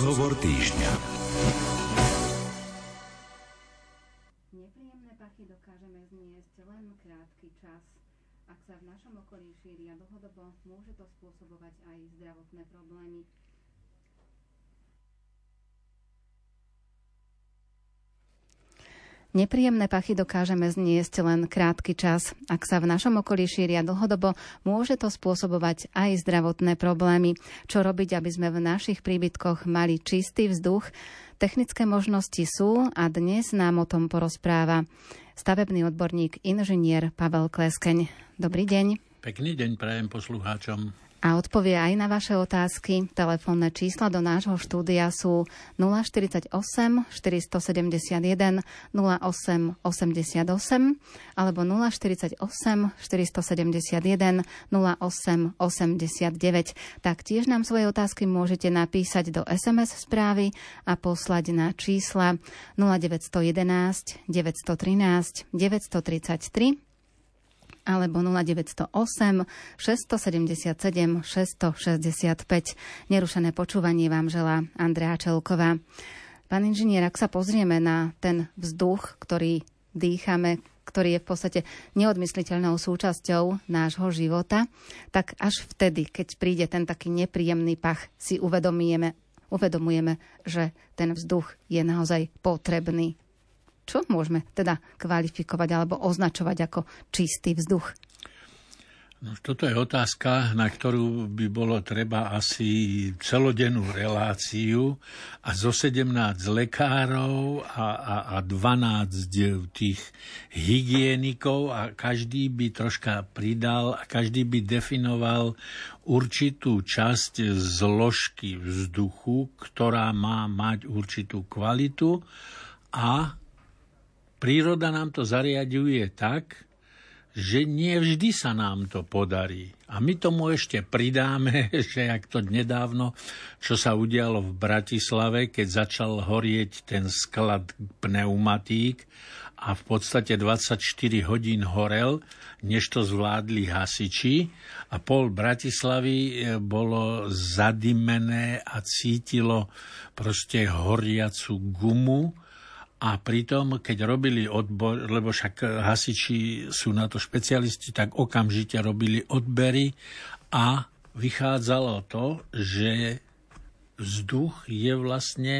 Rozhovor týždňa. Nepríjemné pachy dokážeme zniesť len krátky čas. Ak sa v našom okolí šíria dlhodobo, môže to spôsobovať aj zdravotné problémy. Nepríjemné pachy dokážeme zniesť len krátky čas. Ak sa v našom okolí šíria dlhodobo, môže to spôsobovať aj zdravotné problémy. Čo robiť, aby sme v našich príbytkoch mali čistý vzduch? Technické možnosti sú a dnes nám o tom porozpráva stavebný odborník inžinier Pavel Kleskeň. Dobrý deň. Pekný deň prajem poslucháčom a odpovie aj na vaše otázky. Telefónne čísla do nášho štúdia sú 048 471 08 88 alebo 048 471 08 89. Taktiež nám svoje otázky môžete napísať do SMS správy a poslať na čísla 0911 913 933 alebo 0908 677 665. Nerušené počúvanie vám želá Andrea Čelková. Pán inžinier, ak sa pozrieme na ten vzduch, ktorý dýchame, ktorý je v podstate neodmysliteľnou súčasťou nášho života, tak až vtedy, keď príde ten taký nepríjemný pach, si uvedomujeme, uvedomujeme, že ten vzduch je naozaj potrebný čo môžeme teda kvalifikovať alebo označovať ako čistý vzduch? No, toto je otázka, na ktorú by bolo treba asi celodennú reláciu a zo 17 lekárov a, a, a 12 tých hygienikov a každý by troška pridal a každý by definoval určitú časť zložky vzduchu, ktorá má mať určitú kvalitu a príroda nám to zariaduje tak, že nie vždy sa nám to podarí. A my tomu ešte pridáme, že jak to nedávno, čo sa udialo v Bratislave, keď začal horieť ten sklad pneumatík a v podstate 24 hodín horel, než to zvládli hasiči a pol Bratislavy e, bolo zadimené a cítilo proste horiacu gumu a pritom, keď robili odbor, lebo však hasiči sú na to špecialisti, tak okamžite robili odbery a vychádzalo to, že vzduch je vlastne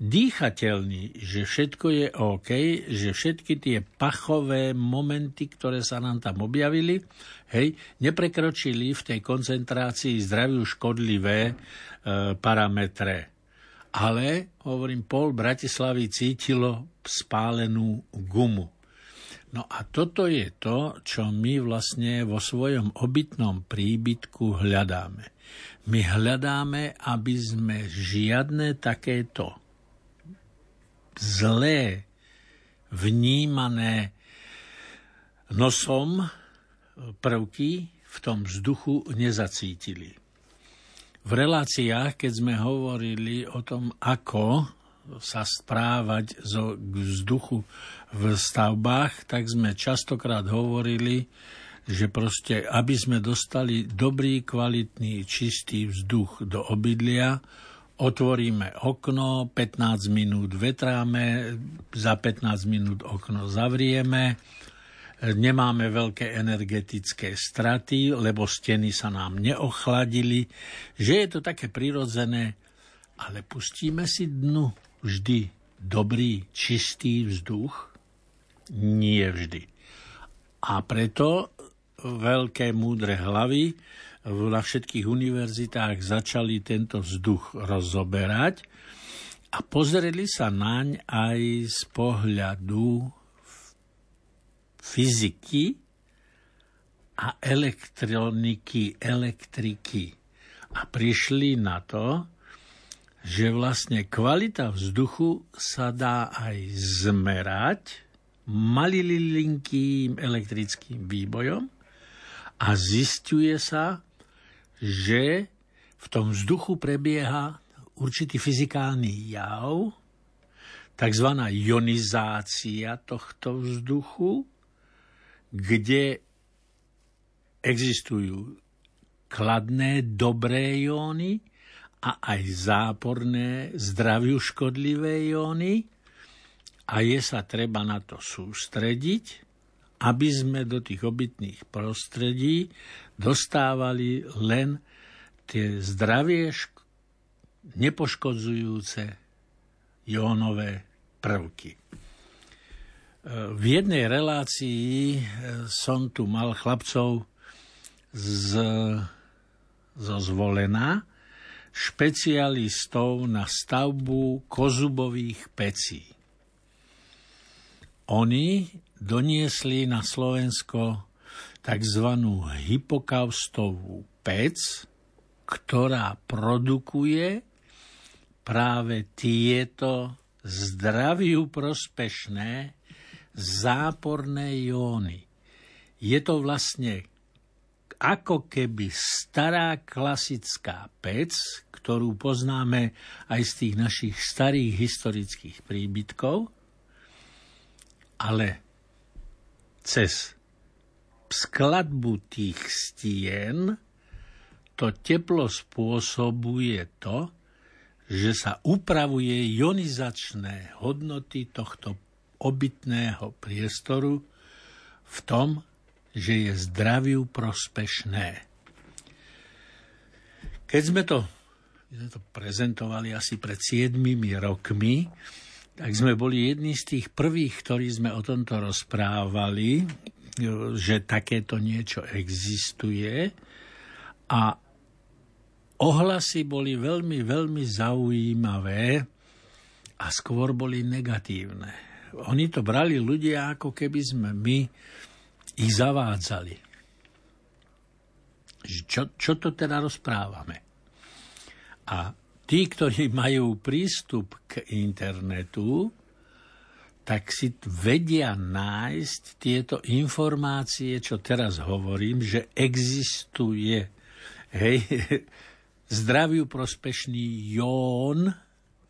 dýchateľný, že všetko je OK, že všetky tie pachové momenty, ktoré sa nám tam objavili, hej, neprekročili v tej koncentrácii zdraviu škodlivé e, parametre ale, hovorím, pol Bratislavy cítilo spálenú gumu. No a toto je to, čo my vlastne vo svojom obytnom príbytku hľadáme. My hľadáme, aby sme žiadne takéto zlé, vnímané nosom prvky v tom vzduchu nezacítili. V reláciách, keď sme hovorili o tom, ako sa správať zo, vzduchu v stavbách, tak sme častokrát hovorili, že proste, aby sme dostali dobrý, kvalitný, čistý vzduch do obydlia, otvoríme okno, 15 minút vetráme, za 15 minút okno zavrieme, nemáme veľké energetické straty, lebo steny sa nám neochladili, že je to také prirodzené, ale pustíme si dnu vždy dobrý, čistý vzduch? Nie vždy. A preto veľké múdre hlavy na všetkých univerzitách začali tento vzduch rozoberať a pozreli sa naň aj z pohľadu fyziky a elektroniky, elektriky. A prišli na to, že vlastne kvalita vzduchu sa dá aj zmerať malilinkým elektrickým výbojom a zistuje sa, že v tom vzduchu prebieha určitý fyzikálny jav, tzv. ionizácia tohto vzduchu, kde existujú kladné, dobré jóny a aj záporné, zdraviu škodlivé jóny a je sa treba na to sústrediť, aby sme do tých obytných prostredí dostávali len tie zdravie, nepoškodzujúce jónové prvky. V jednej relácii e, som tu mal chlapcov z, zo zvolená, špecialistov na stavbu kozubových pecí. Oni doniesli na Slovensko tzv. hypokaustovú pec, ktorá produkuje práve tieto zdraviu prospešné záporné jóny. Je to vlastne ako keby stará klasická pec, ktorú poznáme aj z tých našich starých historických príbytkov, ale cez skladbu tých stien to teplo spôsobuje to, že sa upravuje ionizačné hodnoty tohto obytného priestoru v tom, že je zdraviu prospešné. Keď sme to, sme to prezentovali asi pred 7 rokmi, tak sme boli jedni z tých prvých, ktorí sme o tomto rozprávali, že takéto niečo existuje a ohlasy boli veľmi, veľmi zaujímavé a skôr boli negatívne. Oni to brali ľudia, ako keby sme my ich zavádzali. Čo, čo to teda rozprávame? A tí, ktorí majú prístup k internetu, tak si vedia nájsť tieto informácie, čo teraz hovorím, že existuje hej, zdraviu prospešný jón,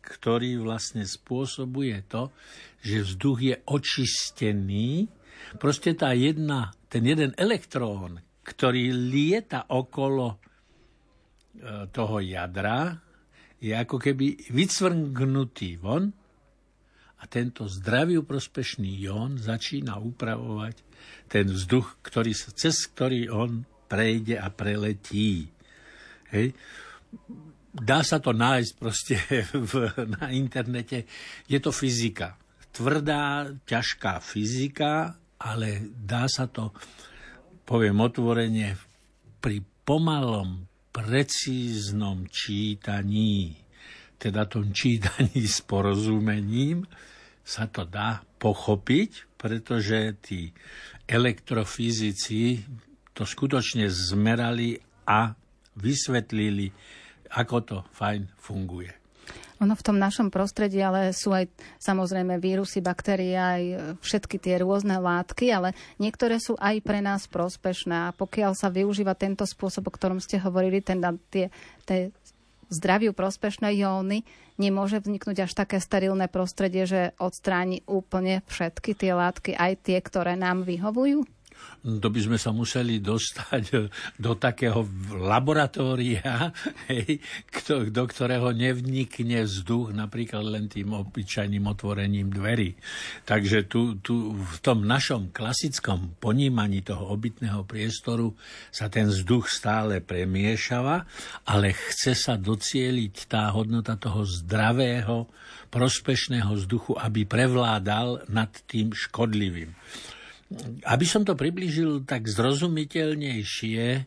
ktorý vlastne spôsobuje to, že vzduch je očistený Proste tá jedna, ten jeden elektrón, ktorý lieta okolo e, toho jadra, je ako keby vycvrngnutý von a tento zdravý prospešný jón začína upravovať ten vzduch, ktorý cez ktorý on prejde a preletí. Hej. Dá sa to nájsť proste v, na internete. Je to fyzika. Tvrdá, ťažká fyzika, ale dá sa to, poviem otvorene, pri pomalom, precíznom čítaní, teda tom čítaní s porozumením, sa to dá pochopiť, pretože tí elektrofyzici to skutočne zmerali a vysvetlili, ako to fajn funguje. Ono v tom našom prostredí, ale sú aj samozrejme vírusy, baktérie, aj všetky tie rôzne látky, ale niektoré sú aj pre nás prospešné. A pokiaľ sa využíva tento spôsob, o ktorom ste hovorili, ten, tie, tie zdraviu prospešné jóny, nemôže vzniknúť až také sterilné prostredie, že odstráni úplne všetky tie látky, aj tie, ktoré nám vyhovujú? To by sme sa museli dostať do takého laboratória, hej, do ktorého nevnikne vzduch napríklad len tým obyčajným otvorením dverí. Takže tu, tu v tom našom klasickom ponímaní toho obytného priestoru sa ten vzduch stále premiešava, ale chce sa docieliť tá hodnota toho zdravého, prospešného vzduchu, aby prevládal nad tým škodlivým. Aby som to priblížil tak zrozumiteľnejšie, e,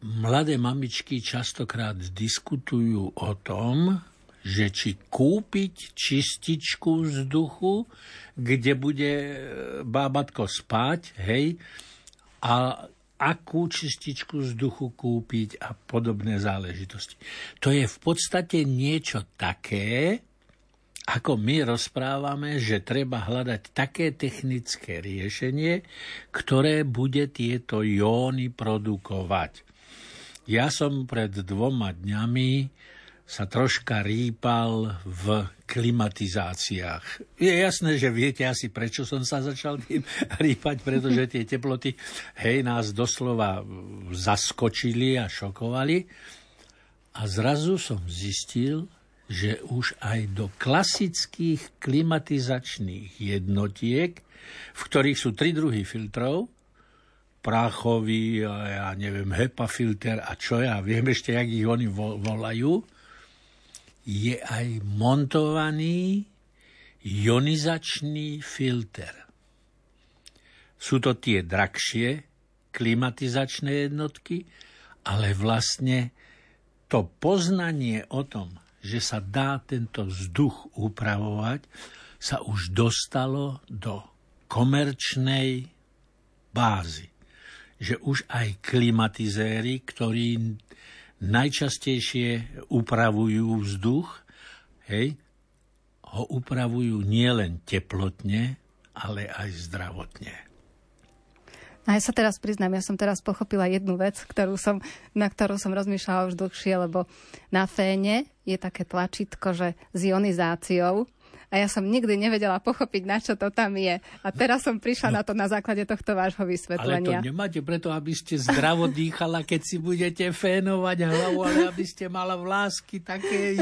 mladé mamičky častokrát diskutujú o tom, že či kúpiť čističku vzduchu, kde bude e, bábatko spať, hej, a akú čističku vzduchu kúpiť a podobné záležitosti. To je v podstate niečo také, ako my rozprávame, že treba hľadať také technické riešenie, ktoré bude tieto jóny produkovať. Ja som pred dvoma dňami sa troška rýpal v klimatizáciách. Je jasné, že viete asi, prečo som sa začal tým rýpať, pretože tie teploty, hej, nás doslova zaskočili a šokovali. A zrazu som zistil, že už aj do klasických klimatizačných jednotiek, v ktorých sú tri druhy filtrov, prachový, ja neviem, HEPA filter a čo ja viem ešte, jak ich oni volajú, je aj montovaný ionizačný filter. Sú to tie drahšie klimatizačné jednotky, ale vlastne to poznanie o tom, že sa dá tento vzduch upravovať, sa už dostalo do komerčnej bázy. Že už aj klimatizéry, ktorí najčastejšie upravujú vzduch, hej, ho upravujú nielen teplotne, ale aj zdravotne. A ja sa teraz priznám, ja som teraz pochopila jednu vec, ktorú som, na ktorú som rozmýšľala už dlhšie, lebo na féne je také tlačítko, že s ionizáciou a ja som nikdy nevedela pochopiť, na čo to tam je. A teraz som prišla no, na to na základe tohto vášho vysvetlenia. Ale to nemáte preto, aby ste zdravo dýchala, keď si budete fénovať hlavu, ale aby ste mala vlásky také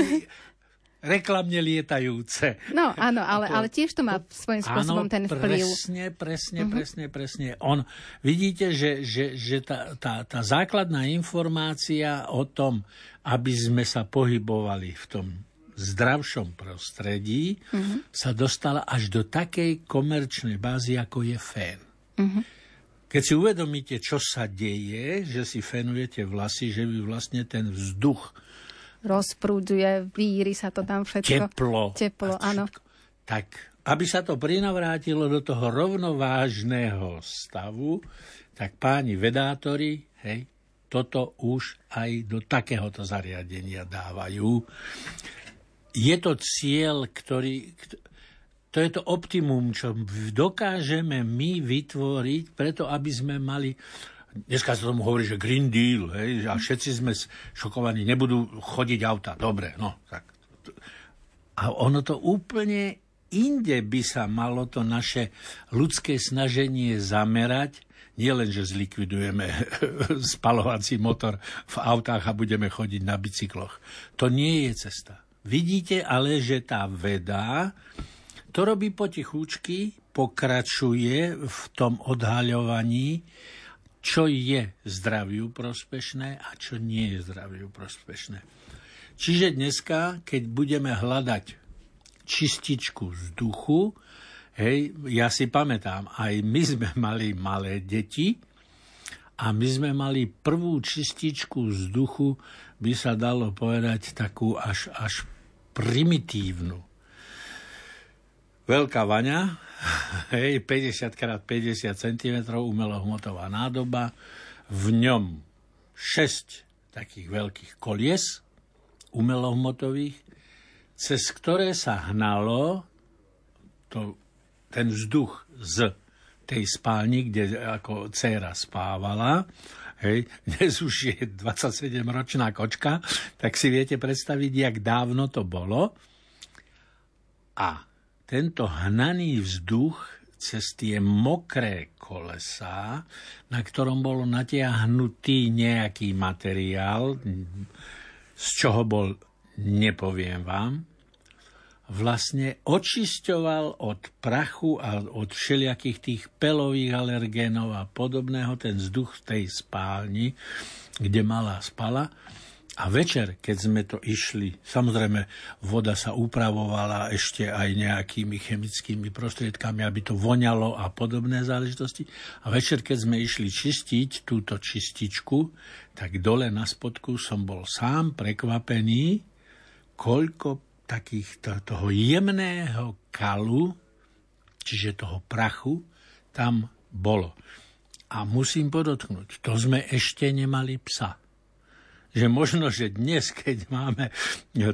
reklamne lietajúce. No áno, ale, ale tiež to má svojím spôsobom áno, ten vplyv. presne, presne, uh-huh. presne, presne. On, vidíte, že, že, že tá, tá, tá základná informácia o tom, aby sme sa pohybovali v tom zdravšom prostredí, uh-huh. sa dostala až do takej komerčnej bázy, ako je fén. Uh-huh. Keď si uvedomíte, čo sa deje, že si fenujete vlasy, že vy vlastne ten vzduch rozprúdzuje, víri sa to tam všetko. Teplo. Teplo, áno. Tak, aby sa to prinavrátilo do toho rovnovážneho stavu, tak páni vedátori, hej, toto už aj do takéhoto zariadenia dávajú. Je to cieľ, ktorý, to je to optimum, čo dokážeme my vytvoriť, preto aby sme mali dneska sa tomu hovorí, že Green Deal, hej, a všetci sme šokovaní, nebudú chodiť auta. Dobre, no, tak. A ono to úplne inde by sa malo to naše ľudské snaženie zamerať, nie len, že zlikvidujeme spalovací motor v autách a budeme chodiť na bicykloch. To nie je cesta. Vidíte ale, že tá veda to robí potichúčky, pokračuje v tom odhaľovaní čo je zdraviu prospešné a čo nie je zdraviu prospešné. Čiže dneska, keď budeme hľadať čističku vzduchu, hej, ja si pamätám, aj my sme mali malé deti a my sme mali prvú čističku vzduchu, by sa dalo povedať, takú až, až primitívnu. Veľká vaňa, hej, 50 x 50 cm umelohmotová nádoba, v ňom 6 takých veľkých kolies umelohmotových, cez ktoré sa hnalo to, ten vzduch z tej spálni, kde ako dcéra spávala, hej, dnes už je 27-ročná kočka, tak si viete predstaviť, jak dávno to bolo. A tento hnaný vzduch cez tie mokré kolesá, na ktorom bol natiahnutý nejaký materiál, z čoho bol, nepoviem vám, vlastne očisťoval od prachu a od všelijakých tých pelových alergénov a podobného ten vzduch v tej spálni, kde malá spala a večer, keď sme to išli, samozrejme voda sa upravovala ešte aj nejakými chemickými prostriedkami, aby to voňalo a podobné záležitosti. A večer, keď sme išli čistiť túto čističku, tak dole na spodku som bol sám prekvapený, koľko takých toho jemného kalu, čiže toho prachu, tam bolo. A musím podotknúť, to sme ešte nemali psa že možno, že dnes, keď máme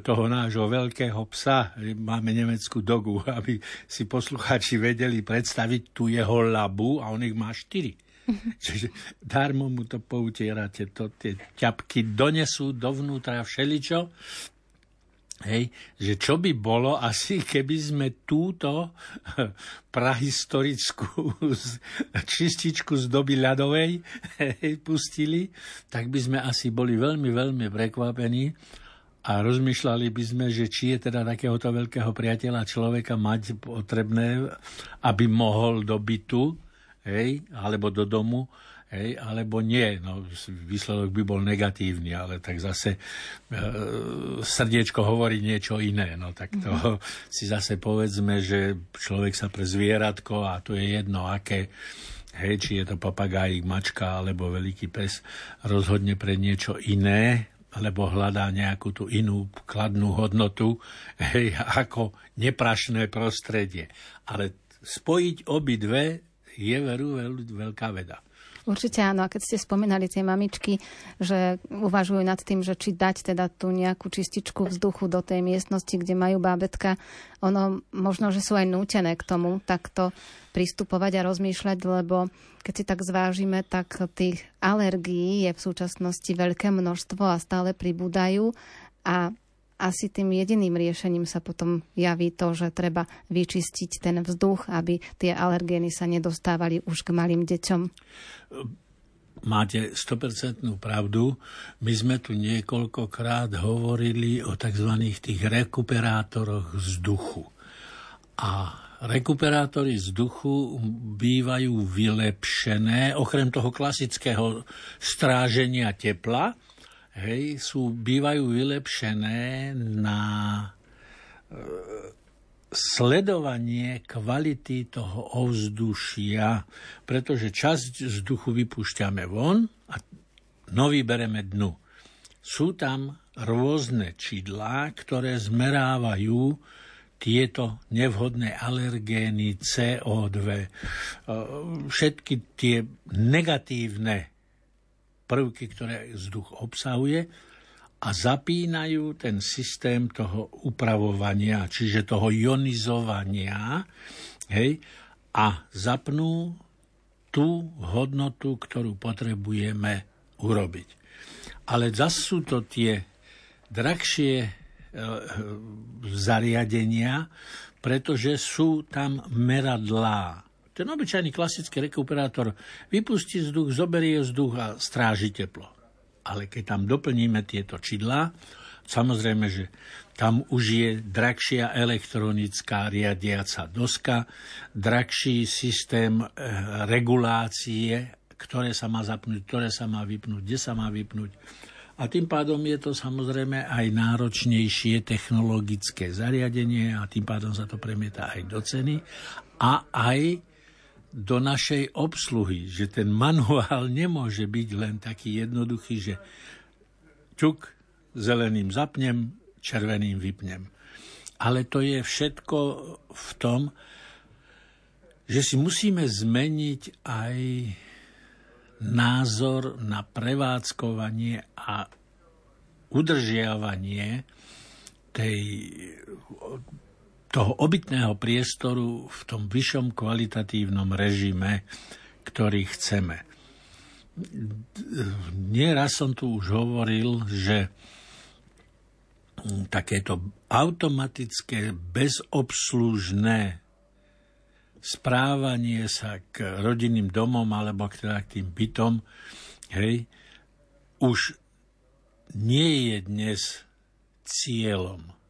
toho nášho veľkého psa, máme nemeckú dogu, aby si poslucháči vedeli predstaviť tú jeho labu a on ich má štyri. Čiže darmo mu to poutierate, to tie ťapky donesú dovnútra všeličo. Hej, že čo by bolo asi, keby sme túto prahistorickú čističku z doby ľadovej hej, pustili, tak by sme asi boli veľmi, veľmi prekvapení a rozmýšľali by sme, že či je teda takéhoto veľkého priateľa človeka mať potrebné, aby mohol do bytu, hej, alebo do domu, hej, alebo nie. No, výsledok by bol negatívny, ale tak zase e, srdiečko hovorí niečo iné. No, tak to mm-hmm. si zase povedzme, že človek sa pre zvieratko, a to je jedno, aké, hej, či je to papagájik, mačka alebo veľký pes, rozhodne pre niečo iné, alebo hľadá nejakú tú inú kladnú hodnotu, hej, ako neprašné prostredie. Ale spojiť obidve je veru veľ, veľká veda. Určite áno. A keď ste spomínali tie mamičky, že uvažujú nad tým, že či dať teda tú nejakú čističku vzduchu do tej miestnosti, kde majú bábetka, ono možno, že sú aj nútené k tomu takto pristupovať a rozmýšľať, lebo keď si tak zvážime, tak tých alergií je v súčasnosti veľké množstvo a stále pribúdajú a asi tým jediným riešením sa potom javí to, že treba vyčistiť ten vzduch, aby tie alergény sa nedostávali už k malým deťom. Máte 100% pravdu. My sme tu niekoľkokrát hovorili o tzv. tých rekuperátoroch vzduchu. A rekuperátory vzduchu bývajú vylepšené, okrem toho klasického stráženia tepla, hej, sú, bývajú vylepšené na e, sledovanie kvality toho ovzdušia, pretože časť vzduchu vypúšťame von a nový bereme dnu. Sú tam rôzne čidlá, ktoré zmerávajú tieto nevhodné alergény CO2, e, všetky tie negatívne prvky, ktoré vzduch obsahuje a zapínajú ten systém toho upravovania, čiže toho ionizovania, hej, a zapnú tú hodnotu, ktorú potrebujeme urobiť. Ale zase sú to tie drahšie e, zariadenia, pretože sú tam meradlá. Ten obyčajný klasický rekuperátor vypustí vzduch, zoberie vzduch a stráži teplo. Ale keď tam doplníme tieto čidlá, samozrejme, že tam už je drahšia elektronická riadiaca doska, drahší systém e, regulácie, ktoré sa má zapnúť, ktoré sa má vypnúť, kde sa má vypnúť. A tým pádom je to samozrejme aj náročnejšie technologické zariadenie a tým pádom sa to premieta aj do ceny a aj do našej obsluhy, že ten manuál nemôže byť len taký jednoduchý, že čuk, zeleným zapnem, červeným vypnem. Ale to je všetko v tom, že si musíme zmeniť aj názor na prevádzkovanie a udržiavanie tej toho obytného priestoru v tom vyššom kvalitatívnom režime, ktorý chceme. Nieraz som tu už hovoril, že takéto automatické, bezobslužné správanie sa k rodinným domom alebo k, teda tým bytom, hej, už nie je dnes cieľom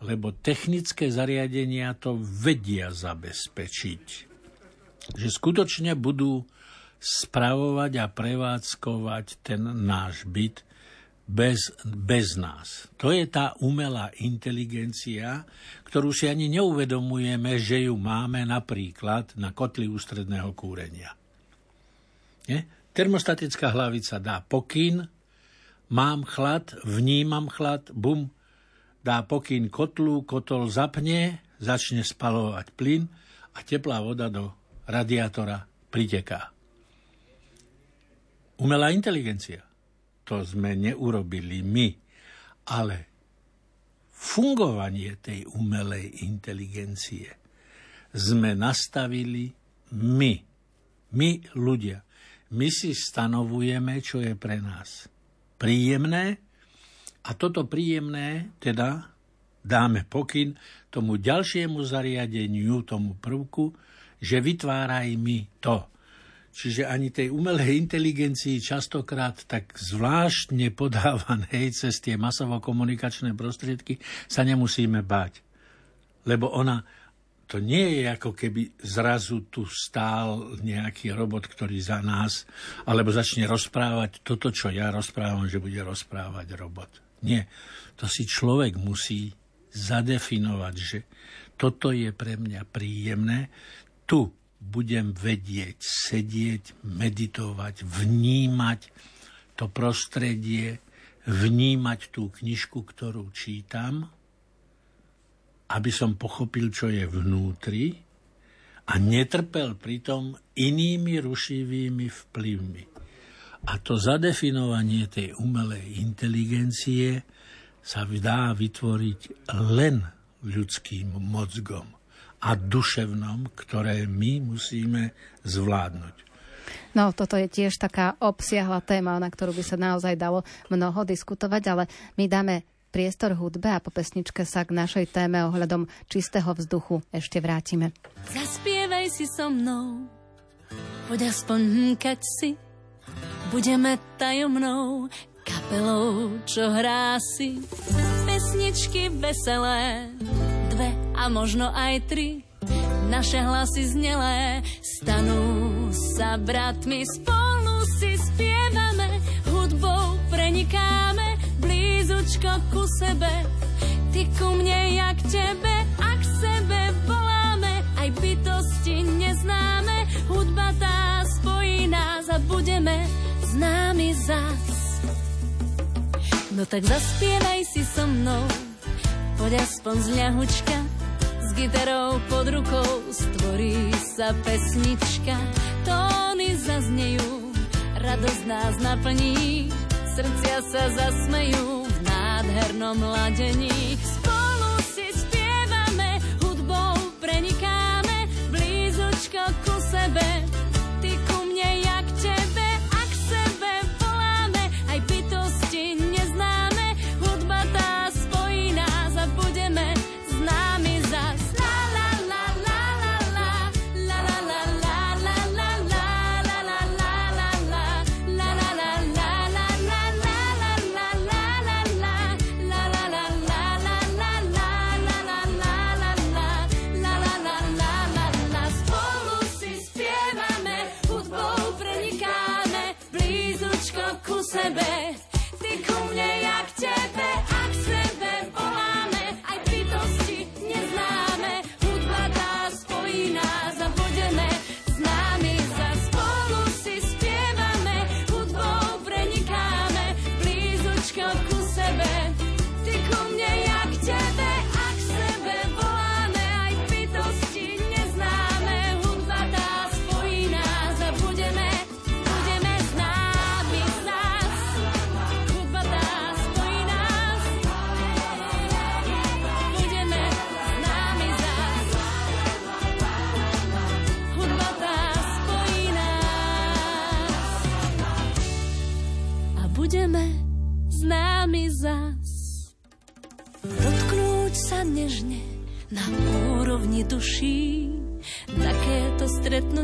lebo technické zariadenia to vedia zabezpečiť. Že skutočne budú spravovať a prevádzkovať ten náš byt bez, bez nás. To je tá umelá inteligencia, ktorú si ani neuvedomujeme, že ju máme napríklad na kotli ústredného kúrenia. Nie? Termostatická hlavica dá pokyn, mám chlad, vnímam chlad, bum, dá pokyn kotlu, kotol zapne, začne spalovať plyn a teplá voda do radiátora priteká. Umelá inteligencia. To sme neurobili my, ale fungovanie tej umelej inteligencie sme nastavili my. My ľudia. My si stanovujeme, čo je pre nás príjemné a toto príjemné teda dáme pokyn tomu ďalšiemu zariadeniu, tomu prvku, že vytváraj mi to. Čiže ani tej umelej inteligencii častokrát tak zvláštne podávanej cez tie masovo-komunikačné prostriedky sa nemusíme báť. Lebo ona, to nie je ako keby zrazu tu stál nejaký robot, ktorý za nás, alebo začne rozprávať toto, čo ja rozprávam, že bude rozprávať robot. Nie. To si človek musí zadefinovať, že toto je pre mňa príjemné, tu budem vedieť sedieť, meditovať, vnímať to prostredie, vnímať tú knižku, ktorú čítam, aby som pochopil, čo je vnútri a netrpel pritom inými rušivými vplyvmi. A to zadefinovanie tej umelej inteligencie sa dá vytvoriť len ľudským mozgom a duševnom, ktoré my musíme zvládnuť. No, toto je tiež taká obsiahla téma, na ktorú by sa naozaj dalo mnoho diskutovať, ale my dáme priestor hudbe a po pesničke sa k našej téme ohľadom čistého vzduchu ešte vrátime. Zaspievaj si so mnou, poď aspoň hnkať si, budeme tajomnou kapelou, čo hrá si. Pesničky veselé, dve a možno aj tri. Naše hlasy znelé stanú sa bratmi. Spolu si spievame, hudbou prenikáme blízučko ku sebe. Ty ku mne, jak tebe, a k sebe voláme. Aj bytosti neznáme, hudba tá spojí nás a budeme známi zas. No tak zaspievaj si so mnou, poď aspoň z ľahučka, s gitarou pod rukou stvorí sa pesnička. Tóny zaznejú, radosť nás naplní, srdcia sa zasmejú v nádhernom ladení.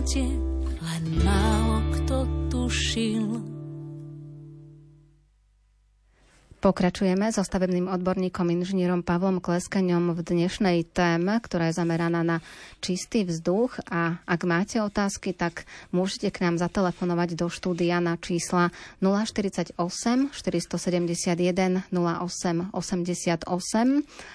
见。Pokračujeme so stavebným odborníkom inžinierom Pavlom Kleskaňom v dnešnej téme, ktorá je zameraná na čistý vzduch. A ak máte otázky, tak môžete k nám zatelefonovať do štúdia na čísla 048 471 08 88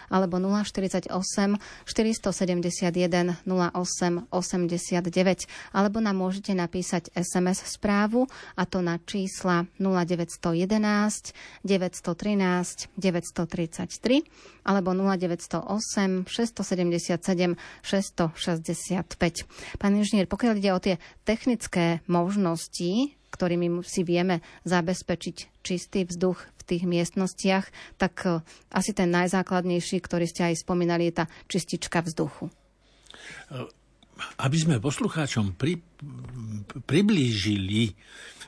alebo 048 471 08 89 alebo nám môžete napísať SMS správu a to na čísla 0911 900 913 933 alebo 0908 677 665. Pán inžinier, pokiaľ ide o tie technické možnosti, ktorými si vieme zabezpečiť čistý vzduch v tých miestnostiach, tak e, asi ten najzákladnejší, ktorý ste aj spomínali, je tá čistička vzduchu. E, aby sme poslucháčom pri, priblížili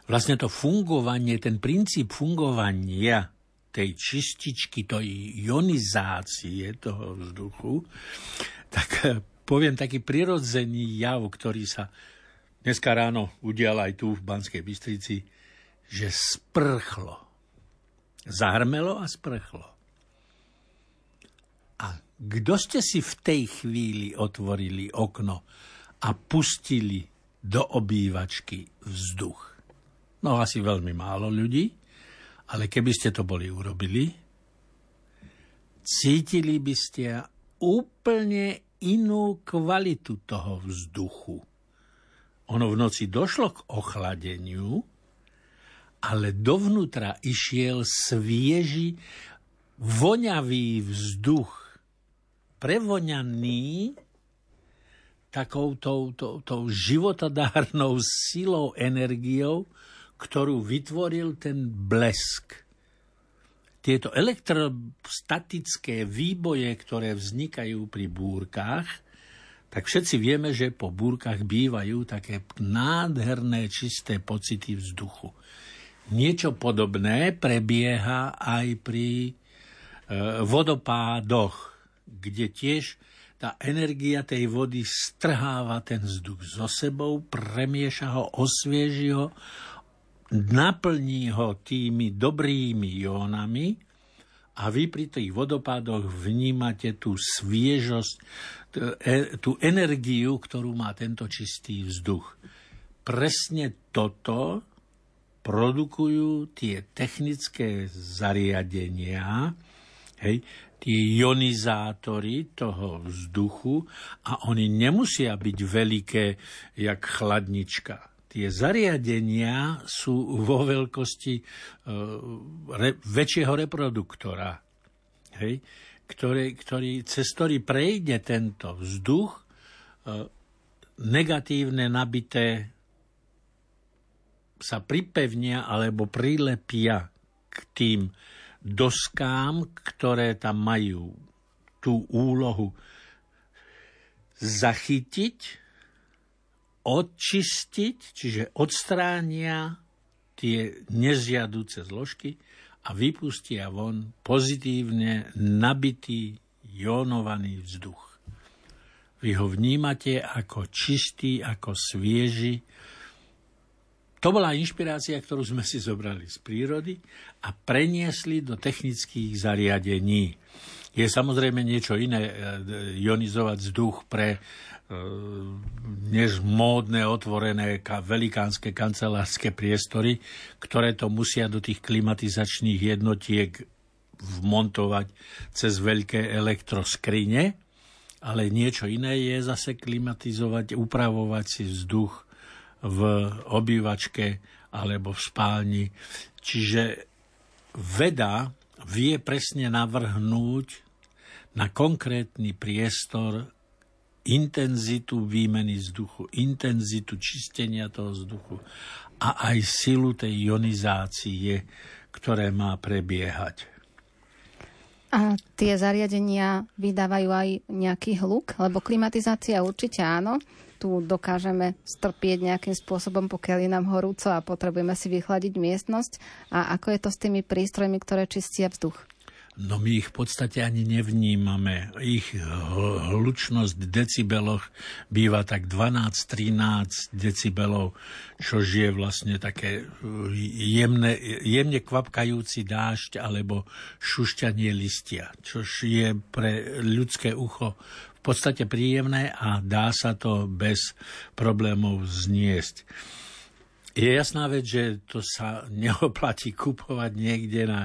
vlastne to fungovanie, ten princíp fungovania tej čističky, tej ionizácie toho vzduchu, tak eh, poviem taký prirodzený jav, ktorý sa dneska ráno udial aj tu v Banskej Bystrici, že sprchlo. Zahrmelo a sprchlo. A kto ste si v tej chvíli otvorili okno a pustili do obývačky vzduch? No asi veľmi málo ľudí, ale keby ste to boli urobili, cítili by ste úplne inú kvalitu toho vzduchu. Ono v noci došlo k ochladeniu, ale dovnútra išiel svieži, voňavý vzduch, prevoňaný takou tou, tou, tou životodárnou silou, energiou, ktorú vytvoril ten blesk. Tieto elektrostatické výboje, ktoré vznikajú pri búrkach, tak všetci vieme, že po búrkach bývajú také nádherné čisté pocity vzduchu. Niečo podobné prebieha aj pri e, vodopádoch, kde tiež tá energia tej vody strháva ten vzduch so sebou, premieša ho, osvieži ho, naplní ho tými dobrými jónami a vy pri tých vodopádoch vnímate tú sviežosť, e, tú energiu, ktorú má tento čistý vzduch. Presne toto produkujú tie technické zariadenia, hej, tie ionizátory toho vzduchu a oni nemusia byť veľké, jak chladnička. Tie zariadenia sú vo veľkosti e, re, väčšieho reproduktora, hej, ktorý, ktorý, cez ktorý prejde tento vzduch, e, negatívne nabité sa pripevnia alebo prilepia k tým doskám, ktoré tam majú tú úlohu zachytiť, odčistiť, čiže odstránia tie nezjadúce zložky a vypustia von pozitívne nabitý jónovaný vzduch. Vy ho vnímate ako čistý, ako svieži, to bola inšpirácia, ktorú sme si zobrali z prírody a preniesli do technických zariadení. Je samozrejme niečo iné e, ionizovať vzduch pre než módne, otvorené velikánske kancelárske priestory, ktoré to musia do tých klimatizačných jednotiek vmontovať cez veľké elektroskrine, ale niečo iné je zase klimatizovať, upravovať si vzduch v obývačke alebo v spálni. Čiže veda vie presne navrhnúť na konkrétny priestor intenzitu výmeny vzduchu, intenzitu čistenia toho vzduchu a aj silu tej ionizácie, ktoré má prebiehať. A tie zariadenia vydávajú aj nejaký hluk? Lebo klimatizácia určite áno, tu dokážeme strpieť nejakým spôsobom, pokiaľ je nám horúco a potrebujeme si vychladiť miestnosť. A ako je to s tými prístrojmi, ktoré čistia vzduch? No my ich v podstate ani nevnímame. Ich hlučnosť v decibeloch býva tak 12-13 decibelov, čo je vlastne také jemne, jemne kvapkajúci dážď alebo šušťanie listia, čo je pre ľudské ucho v podstate príjemné a dá sa to bez problémov zniesť. Je jasná vec, že to sa neoplatí kupovať niekde na,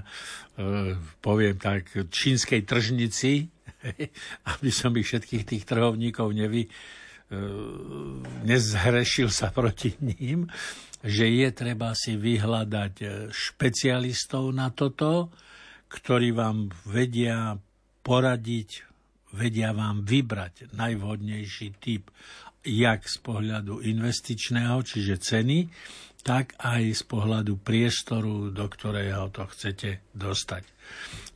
e, poviem tak, čínskej tržnici, aby som ich všetkých tých trhovníkov nevy, e, nezhrešil sa proti ním, že je treba si vyhľadať e, špecialistov na toto, ktorí vám vedia poradiť vedia vám vybrať najvhodnejší typ, jak z pohľadu investičného, čiže ceny, tak aj z pohľadu priestoru, do ktorého to chcete dostať.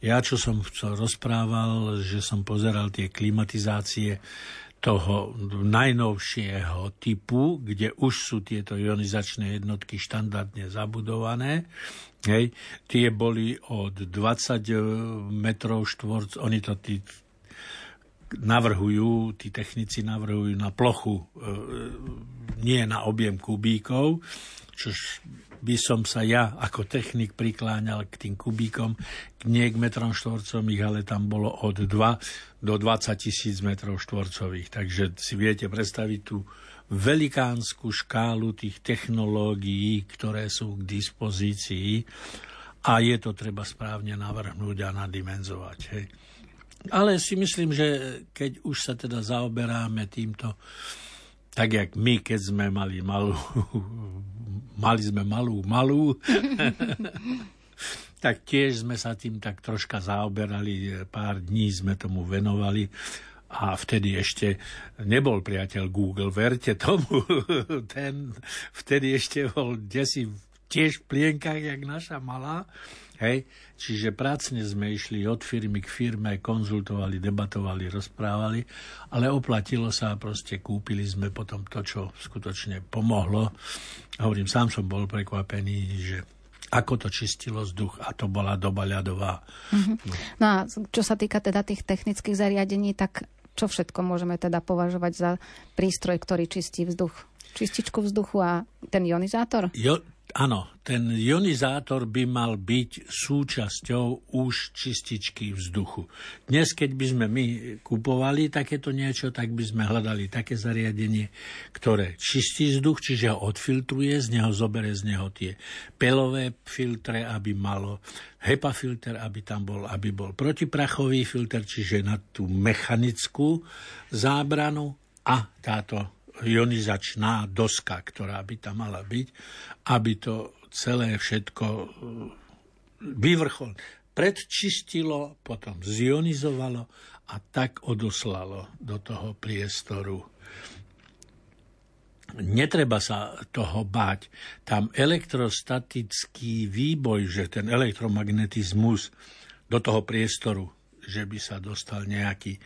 Ja, čo som rozprával, že som pozeral tie klimatizácie toho najnovšieho typu, kde už sú tieto ionizačné jednotky štandardne zabudované, Hej, tie boli od 20 e, metrov štvorc, oni to tí navrhujú, tí technici navrhujú na plochu, e, nie na objem kubíkov, čož by som sa ja ako technik prikláňal k tým kubíkom, nie k metrom štvorcových, ale tam bolo od 2 do 20 tisíc metrov štvorcových. Takže si viete predstaviť tú velikánsku škálu tých technológií, ktoré sú k dispozícii a je to treba správne navrhnúť a nadimenzovať. Hej. Ale si myslím, že keď už sa teda zaoberáme týmto, tak jak my, keď sme mali malú, mali sme malú, malú, tak tiež sme sa tým tak troška zaoberali, pár dní sme tomu venovali a vtedy ešte nebol priateľ Google, verte tomu. Ten vtedy ešte bol desi tiež v plienkach, jak naša malá. Hej. Čiže prácne sme išli od firmy k firme, konzultovali, debatovali, rozprávali, ale oplatilo sa a proste kúpili sme potom to, čo skutočne pomohlo. Hovorím, sám som bol prekvapený, že ako to čistilo vzduch a to bola doba ľadová. Mm-hmm. No a čo sa týka teda tých technických zariadení, tak čo všetko môžeme teda považovať za prístroj, ktorý čistí vzduch? Čističku vzduchu a ten ionizátor? Jo, áno, ten ionizátor by mal byť súčasťou už čističky vzduchu. Dnes, keď by sme my kupovali takéto niečo, tak by sme hľadali také zariadenie, ktoré čistí vzduch, čiže ho odfiltruje, z neho zobere z neho tie pelové filtre, aby malo HEPA filter, aby tam bol, aby bol protiprachový filter, čiže na tú mechanickú zábranu a táto ionizačná doska, ktorá by tam mala byť, aby to celé všetko e, vyvrchol predčistilo, potom zionizovalo a tak odoslalo do toho priestoru netreba sa toho báť. Tam elektrostatický výboj, že ten elektromagnetizmus do toho priestoru, že by sa dostal nejaký.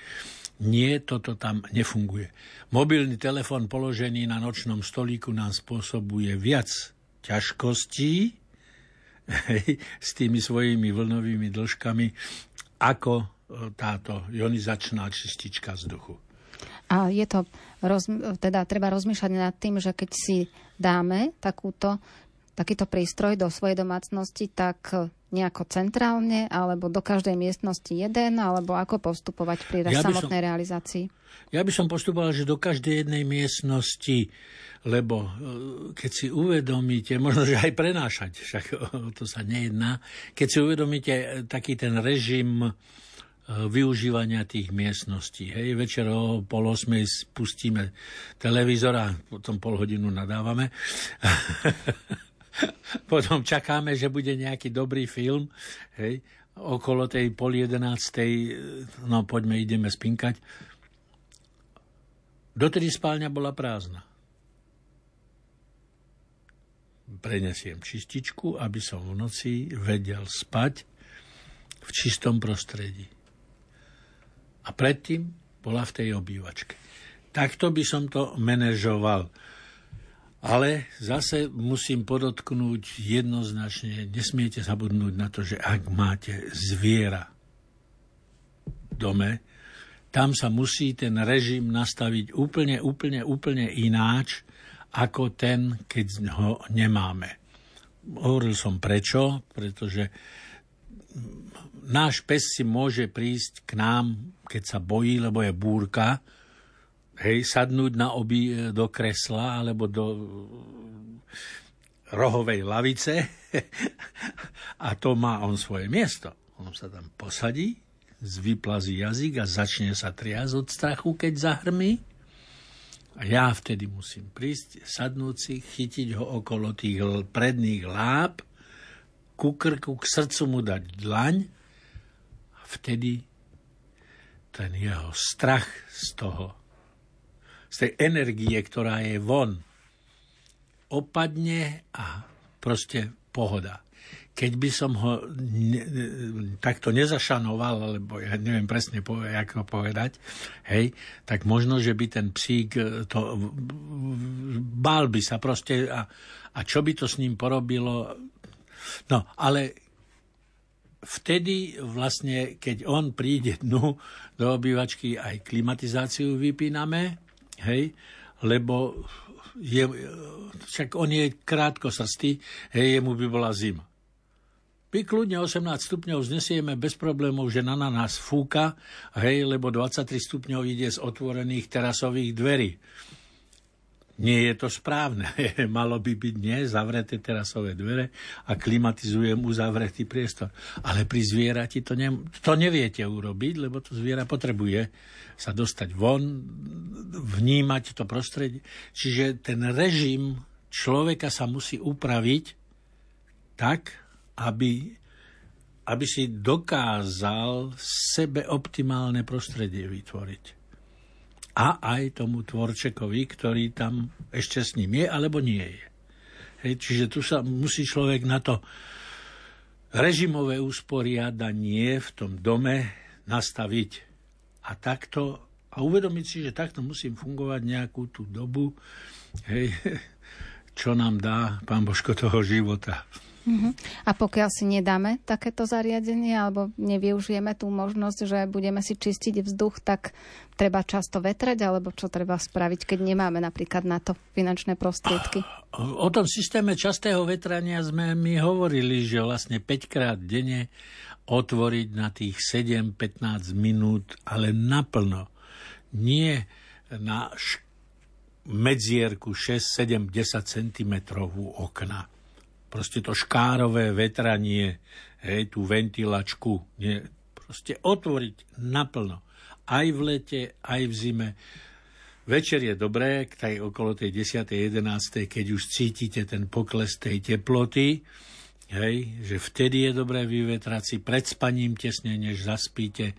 Nie, toto tam nefunguje. Mobilný telefon položený na nočnom stolíku nám spôsobuje viac ťažkostí s tými svojimi vlnovými dĺžkami ako e, táto ionizačná čistička vzduchu. A je to, roz, teda treba rozmýšľať nad tým, že keď si dáme takúto, takýto prístroj do svojej domácnosti, tak nejako centrálne, alebo do každej miestnosti jeden, alebo ako postupovať pri ja samotnej som, realizácii? Ja by som postupoval, že do každej jednej miestnosti, lebo e, keď si uvedomíte, možno, že aj prenášať, však to sa nejedná, keď si uvedomíte taký ten režim využívania tých miestností. Hej, večer o pol osmej spustíme a potom pol hodinu nadávame. potom čakáme, že bude nejaký dobrý film. Hej, okolo tej pol jedenáctej, no poďme, ideme spinkať. Dotedy spálňa bola prázdna. Prenesiem čističku, aby som v noci vedel spať v čistom prostredí a predtým bola v tej obývačke. Takto by som to manažoval. Ale zase musím podotknúť jednoznačne, nesmiete zabudnúť na to, že ak máte zviera v dome, tam sa musí ten režim nastaviť úplne, úplne, úplne ináč, ako ten, keď ho nemáme. Hovoril som prečo, pretože náš pes si môže prísť k nám, keď sa bojí, lebo je búrka, hej, sadnúť na obi do kresla alebo do rohovej lavice a to má on svoje miesto. On sa tam posadí, zvyplazí jazyk a začne sa triasť od strachu, keď zahrmí. A ja vtedy musím prísť, sadnúť si, chytiť ho okolo tých predných láb, ku krku, k srdcu mu dať dlaň vtedy ten jeho strach z toho, z tej energie, ktorá je von, opadne a proste pohoda. Keď by som ho ne, takto nezašanoval, alebo ja neviem presne ako povedať, hej, tak možno, že by ten psík to bál by sa proste a, a čo by to s ním porobilo, No, ale vtedy vlastne, keď on príde dnu do obývačky, aj klimatizáciu vypíname, hej, lebo je, však on je krátko srstý, hej, jemu by bola zima. My kľudne 18 stupňov znesieme bez problémov, že na nás fúka, hej, lebo 23 stupňov ide z otvorených terasových dverí. Nie je to správne. Malo by byť nie zavreté terasové dvere a klimatizujem uzavretý priestor. Ale pri zvierati to, ne, to neviete urobiť, lebo to zviera potrebuje sa dostať von, vnímať to prostredie. Čiže ten režim človeka sa musí upraviť tak, aby, aby si dokázal sebe optimálne prostredie vytvoriť a aj tomu tvorčekovi, ktorý tam ešte s ním je alebo nie je. Hej, čiže tu sa musí človek na to režimové usporiadanie v tom dome nastaviť a takto a uvedomiť si, že takto musím fungovať nejakú tú dobu, hej, čo nám dá Pán Božko toho života. Uh-huh. A pokiaľ si nedáme takéto zariadenie alebo nevyužijeme tú možnosť, že budeme si čistiť vzduch, tak treba často vetrať alebo čo treba spraviť, keď nemáme napríklad na to finančné prostriedky? O tom systéme častého vetrania sme mi hovorili, že vlastne 5 krát denne otvoriť na tých 7-15 minút, ale naplno. Nie na medzierku 6, 7, 10 cm okna proste to škárové vetranie, hej, tú ventilačku, nie, proste otvoriť naplno. Aj v lete, aj v zime. Večer je dobré, taj okolo tej 10. 11. keď už cítite ten pokles tej teploty, Hej, že vtedy je dobré vyvetrať si pred spaním tesne, než zaspíte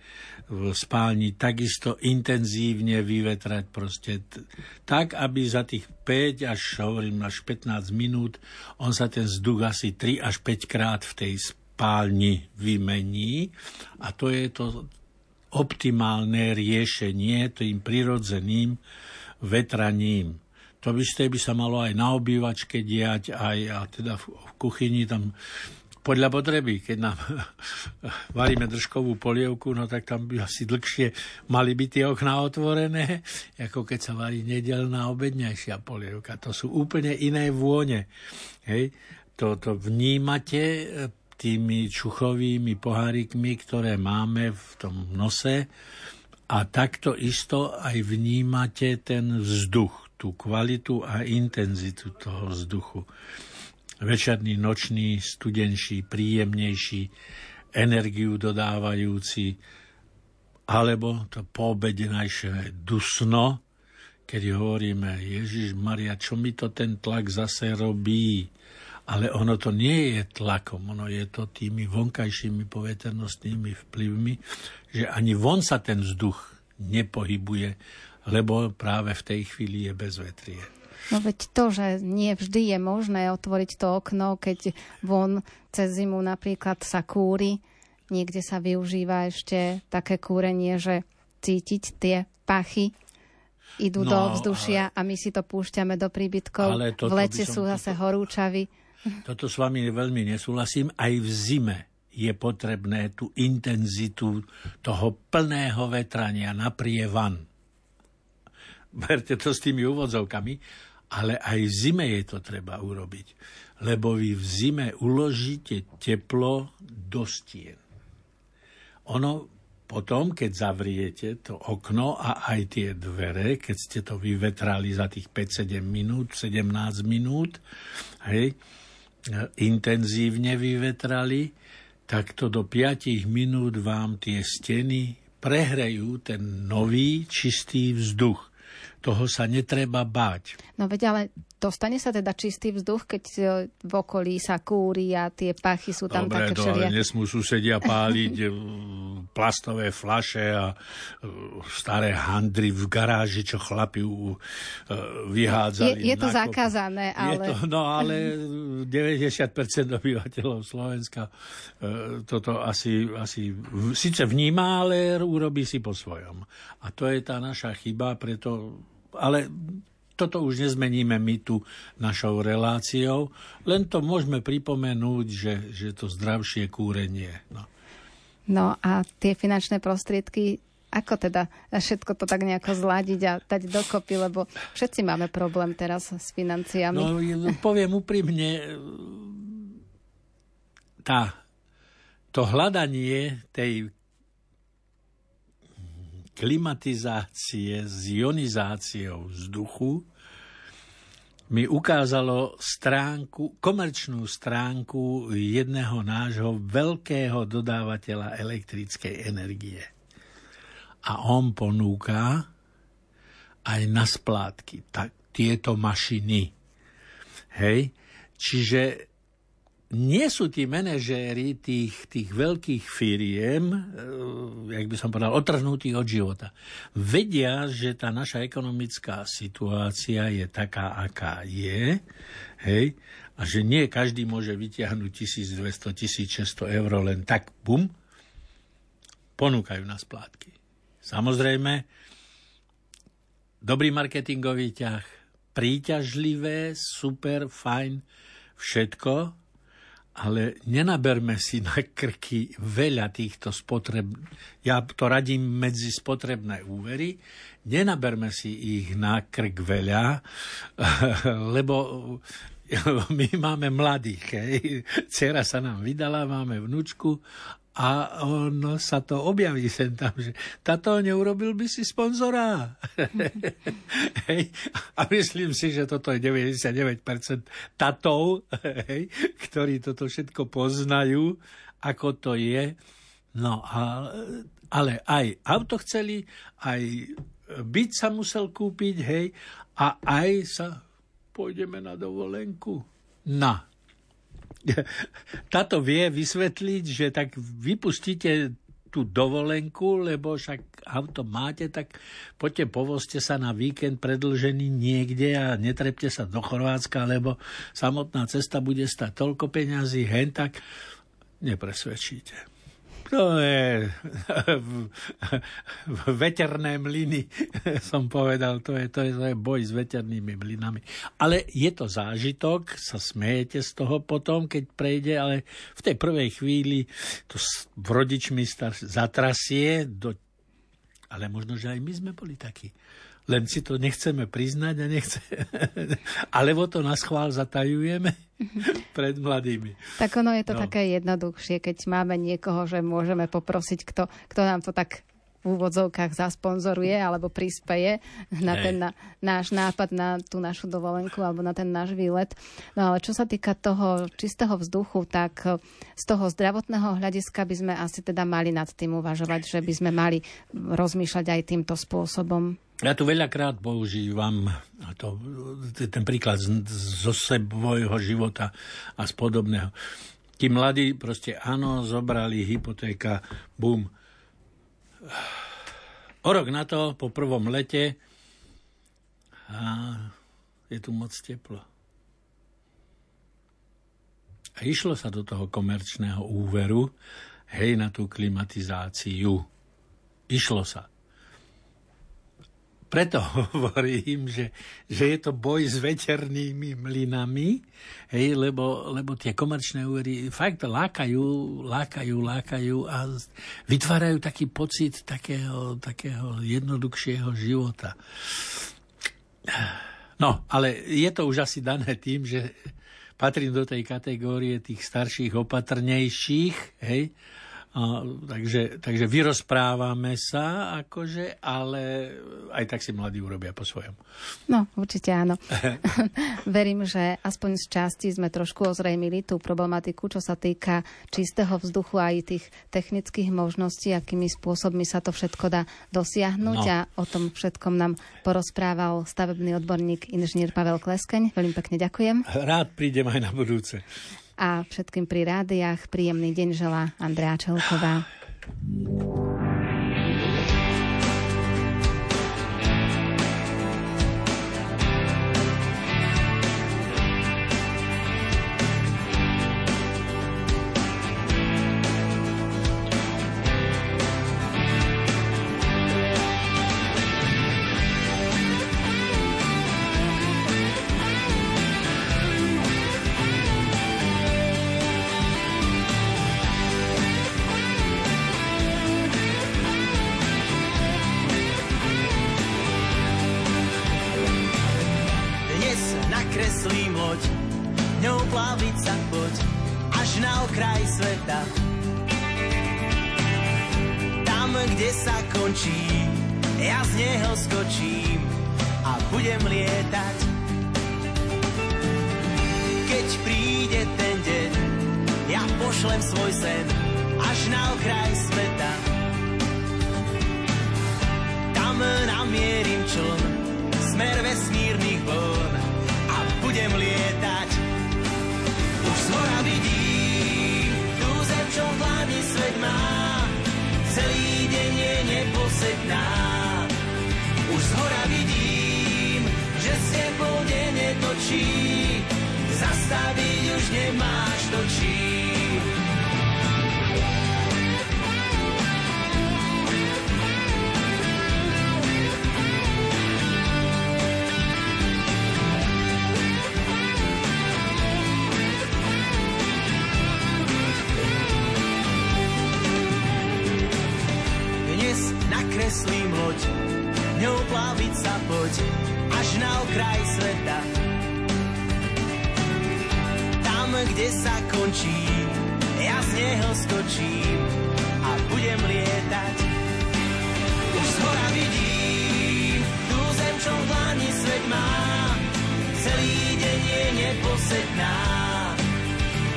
v spálni, takisto intenzívne vyvetrať proste t- tak, aby za tých 5 až, hovorím, až 15 minút on sa ten vzduch asi 3 až 5 krát v tej spálni vymení a to je to optimálne riešenie tým prirodzeným vetraním. To isté by sa malo aj na obývačke diať, aj a teda v, v kuchyni tam podľa potreby, keď nám varíme držkovú polievku, no tak tam by asi dlhšie mali byť tie okná otvorené, ako keď sa varí nedelná obedňajšia polievka. To sú úplne iné vône. Hej? To, to vnímate e, tými čuchovými pohárikmi, ktoré máme v tom nose a takto isto aj vnímate ten vzduch tú kvalitu a intenzitu toho vzduchu. Večerný, nočný, studenší, príjemnejší, energiu dodávajúci, alebo to poobedenajšie dusno, keď hovoríme, Ježiš Maria, čo mi to ten tlak zase robí? Ale ono to nie je tlakom, ono je to tými vonkajšími poveternostnými vplyvmi, že ani von sa ten vzduch nepohybuje, lebo práve v tej chvíli je bezvetrie. No veď to, že nie vždy je možné otvoriť to okno, keď von cez zimu napríklad sa kúri, niekde sa využíva ešte také kúrenie, že cítiť tie pachy idú no, do vzdušia ale, a my si to púšťame do príbytkov. Ale v lete sú zase toto, horúčavy. Toto s vami veľmi nesúhlasím. Aj v zime je potrebné tú intenzitu toho plného vetrania na prievan berte to s tými úvodzovkami, ale aj v zime je to treba urobiť. Lebo vy v zime uložíte teplo do stien. Ono potom, keď zavriete to okno a aj tie dvere, keď ste to vyvetrali za tých 5-7 minút, 17 minút, hej, intenzívne vyvetrali, tak to do 5 minút vám tie steny prehrejú ten nový čistý vzduch toho sa netreba báť. No veď ale dostane sa teda čistý vzduch, keď v okolí sa kúri a tie pachy sú tam Dobre, také všelia... Dobre, nesmú susedia páliť e, plastové flaše a e, staré handry v garáži, čo chlapi e, vyhádzali. Je, je to zakázané, ale... Je to, no ale 90% obyvateľov Slovenska toto asi, asi síce vníma, ale urobí si po svojom. A to je tá naša chyba, preto ale toto už nezmeníme my tu našou reláciou, len to môžeme pripomenúť, že, že to zdravšie kúrenie. No. no a tie finančné prostriedky ako teda všetko to tak nejako zladiť a dať dokopy, lebo všetci máme problém teraz s financiami. No, poviem úprimne, tá, to hľadanie tej klimatizácie s ionizáciou vzduchu mi ukázalo stránku, komerčnú stránku jedného nášho veľkého dodávateľa elektrickej energie a on ponúka aj na splátky tak, tieto mašiny. Hej? Čiže nie sú tí manažéri tých, tých veľkých firiem, e, jak by som povedal, otrhnutých od života. Vedia, že tá naša ekonomická situácia je taká, aká je, hej, a že nie každý môže vytiahnuť 1200-1600 eur len tak, bum, ponúkajú na splátky. Samozrejme, dobrý marketingový ťah, príťažlivé, super, fajn, všetko, ale nenaberme si na krky veľa týchto spotreb... Ja to radím medzi spotrebné úvery. Nenaberme si ich na krk veľa, lebo my máme mladých. Hej. Cera sa nám vydala, máme vnúčku a on sa to objaví sem tam, že tato neurobil by si sponzora. hej. A myslím si, že toto je 99% tatov, hej, ktorí toto všetko poznajú, ako to je. No a, ale aj auto chceli, aj byt sa musel kúpiť, hej, a aj sa pôjdeme na dovolenku. Na, táto vie vysvetliť, že tak vypustíte tú dovolenku, lebo však auto máte, tak poďte povozte sa na víkend predlžený niekde a netrepte sa do Chorvátska, lebo samotná cesta bude stať toľko peňazí, hen tak nepresvedčíte. To je veterné mlyny, som povedal, to je, to je, to je boj s veternými mlynami. Ale je to zážitok, sa smejete z toho potom, keď prejde, ale v tej prvej chvíli to v rodičmi zatrasie, do, ale možno, že aj my sme boli takí len si to nechceme priznať a nechce... Alebo to na schvál zatajujeme pred mladými. Tak ono je to no. také jednoduchšie, keď máme niekoho, že môžeme poprosiť, kto, kto nám to tak v úvodzovkách zasponzoruje alebo prispeje na Hej. ten na, náš nápad na tú našu dovolenku alebo na ten náš výlet. No ale čo sa týka toho čistého vzduchu, tak z toho zdravotného hľadiska by sme asi teda mali nad tým uvažovať, že by sme mali rozmýšľať aj týmto spôsobom. Ja tu veľakrát používam to, ten príklad zo sebojho života a z podobného. Tí mladí proste áno, zobrali hypotéka, bum. O rok na to, po prvom lete, a je tu moc teplo. A išlo sa do toho komerčného úveru, hej, na tú klimatizáciu. Išlo sa. Preto hovorím, že, že je to boj s veternými mlynami, hej, lebo, lebo tie komerčné úvery fakt lákajú, lákajú, lákajú a vytvárajú taký pocit takého, takého jednoduchšieho života. No, ale je to už asi dané tým, že patrím do tej kategórie tých starších, opatrnejších, hej, a, takže, takže vyrozprávame sa, akože, ale aj tak si mladí urobia po svojom. No, určite áno. Verím, že aspoň z časti sme trošku ozrejmili tú problematiku, čo sa týka čistého vzduchu aj tých technických možností, akými spôsobmi sa to všetko dá dosiahnuť no. a o tom všetkom nám porozprával stavebný odborník inžinier Pavel Kleskeň. Veľmi pekne ďakujem. Rád prídem aj na budúce a všetkým pri rádiách príjemný deň želá Andrea Čelková. Budem lietať. Keď príde ten deň, ja pošlem svoj sen až na okraj sveta. Tam namierim čln, smer vesmírnych vln a budem lietať. Už z hora vidím, tú zem, čo v svet má, celý deň je neposedná. Po netočí, zastaviť už nemáš to čím. Dnes nakreslím loď, ňou plaviť sa poď, okraj sveta. Tam, kde sa končí, ja z neho skočím a budem lietať. Už z hora vidím, tú zem, čo v svet má, celý deň je neposedná.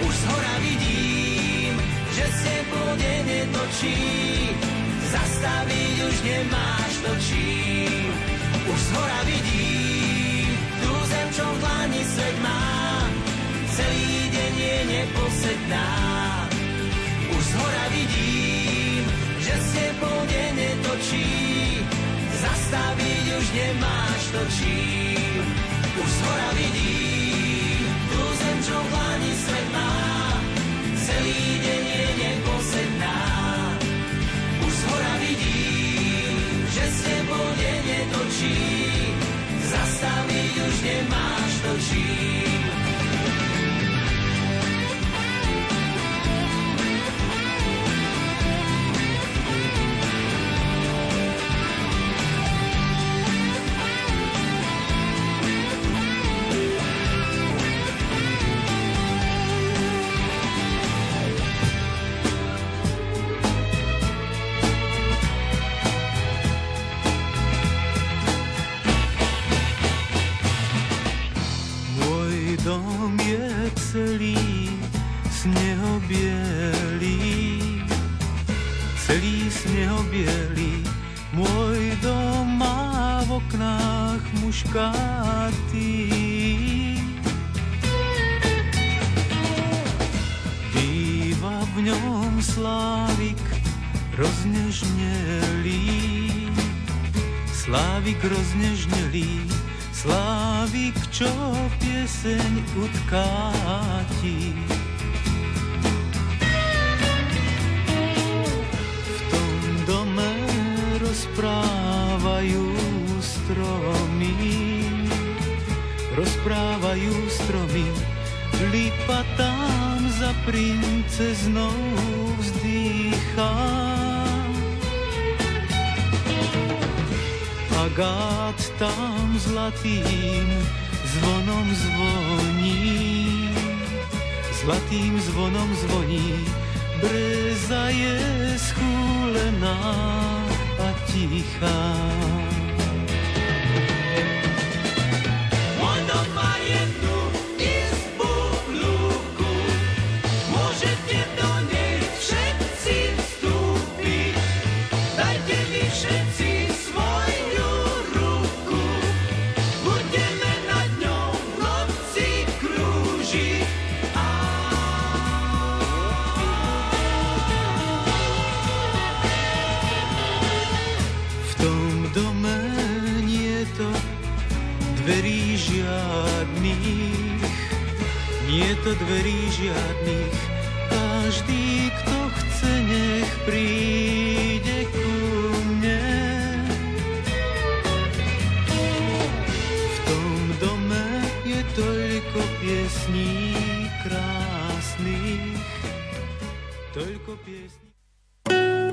Už z vidím, že se pôde netočí, zastaviť už nemáš to čím. Už z vidím, neposedná. Už z hora vidím, že se pôde netočí, zastaviť už nemáš to. Už z hora vidím, rozprávajú stromy, lipa tam za princeznou vzdýchá. Agát tam zlatým zvonom zvoní, zlatým zvonom zvoní, breza je schúlená a tichá. To dverí žiadnych. Každý, kto chce, nech príde ku mne. V tom dome je toľko piesní krásnych, toľko piesní.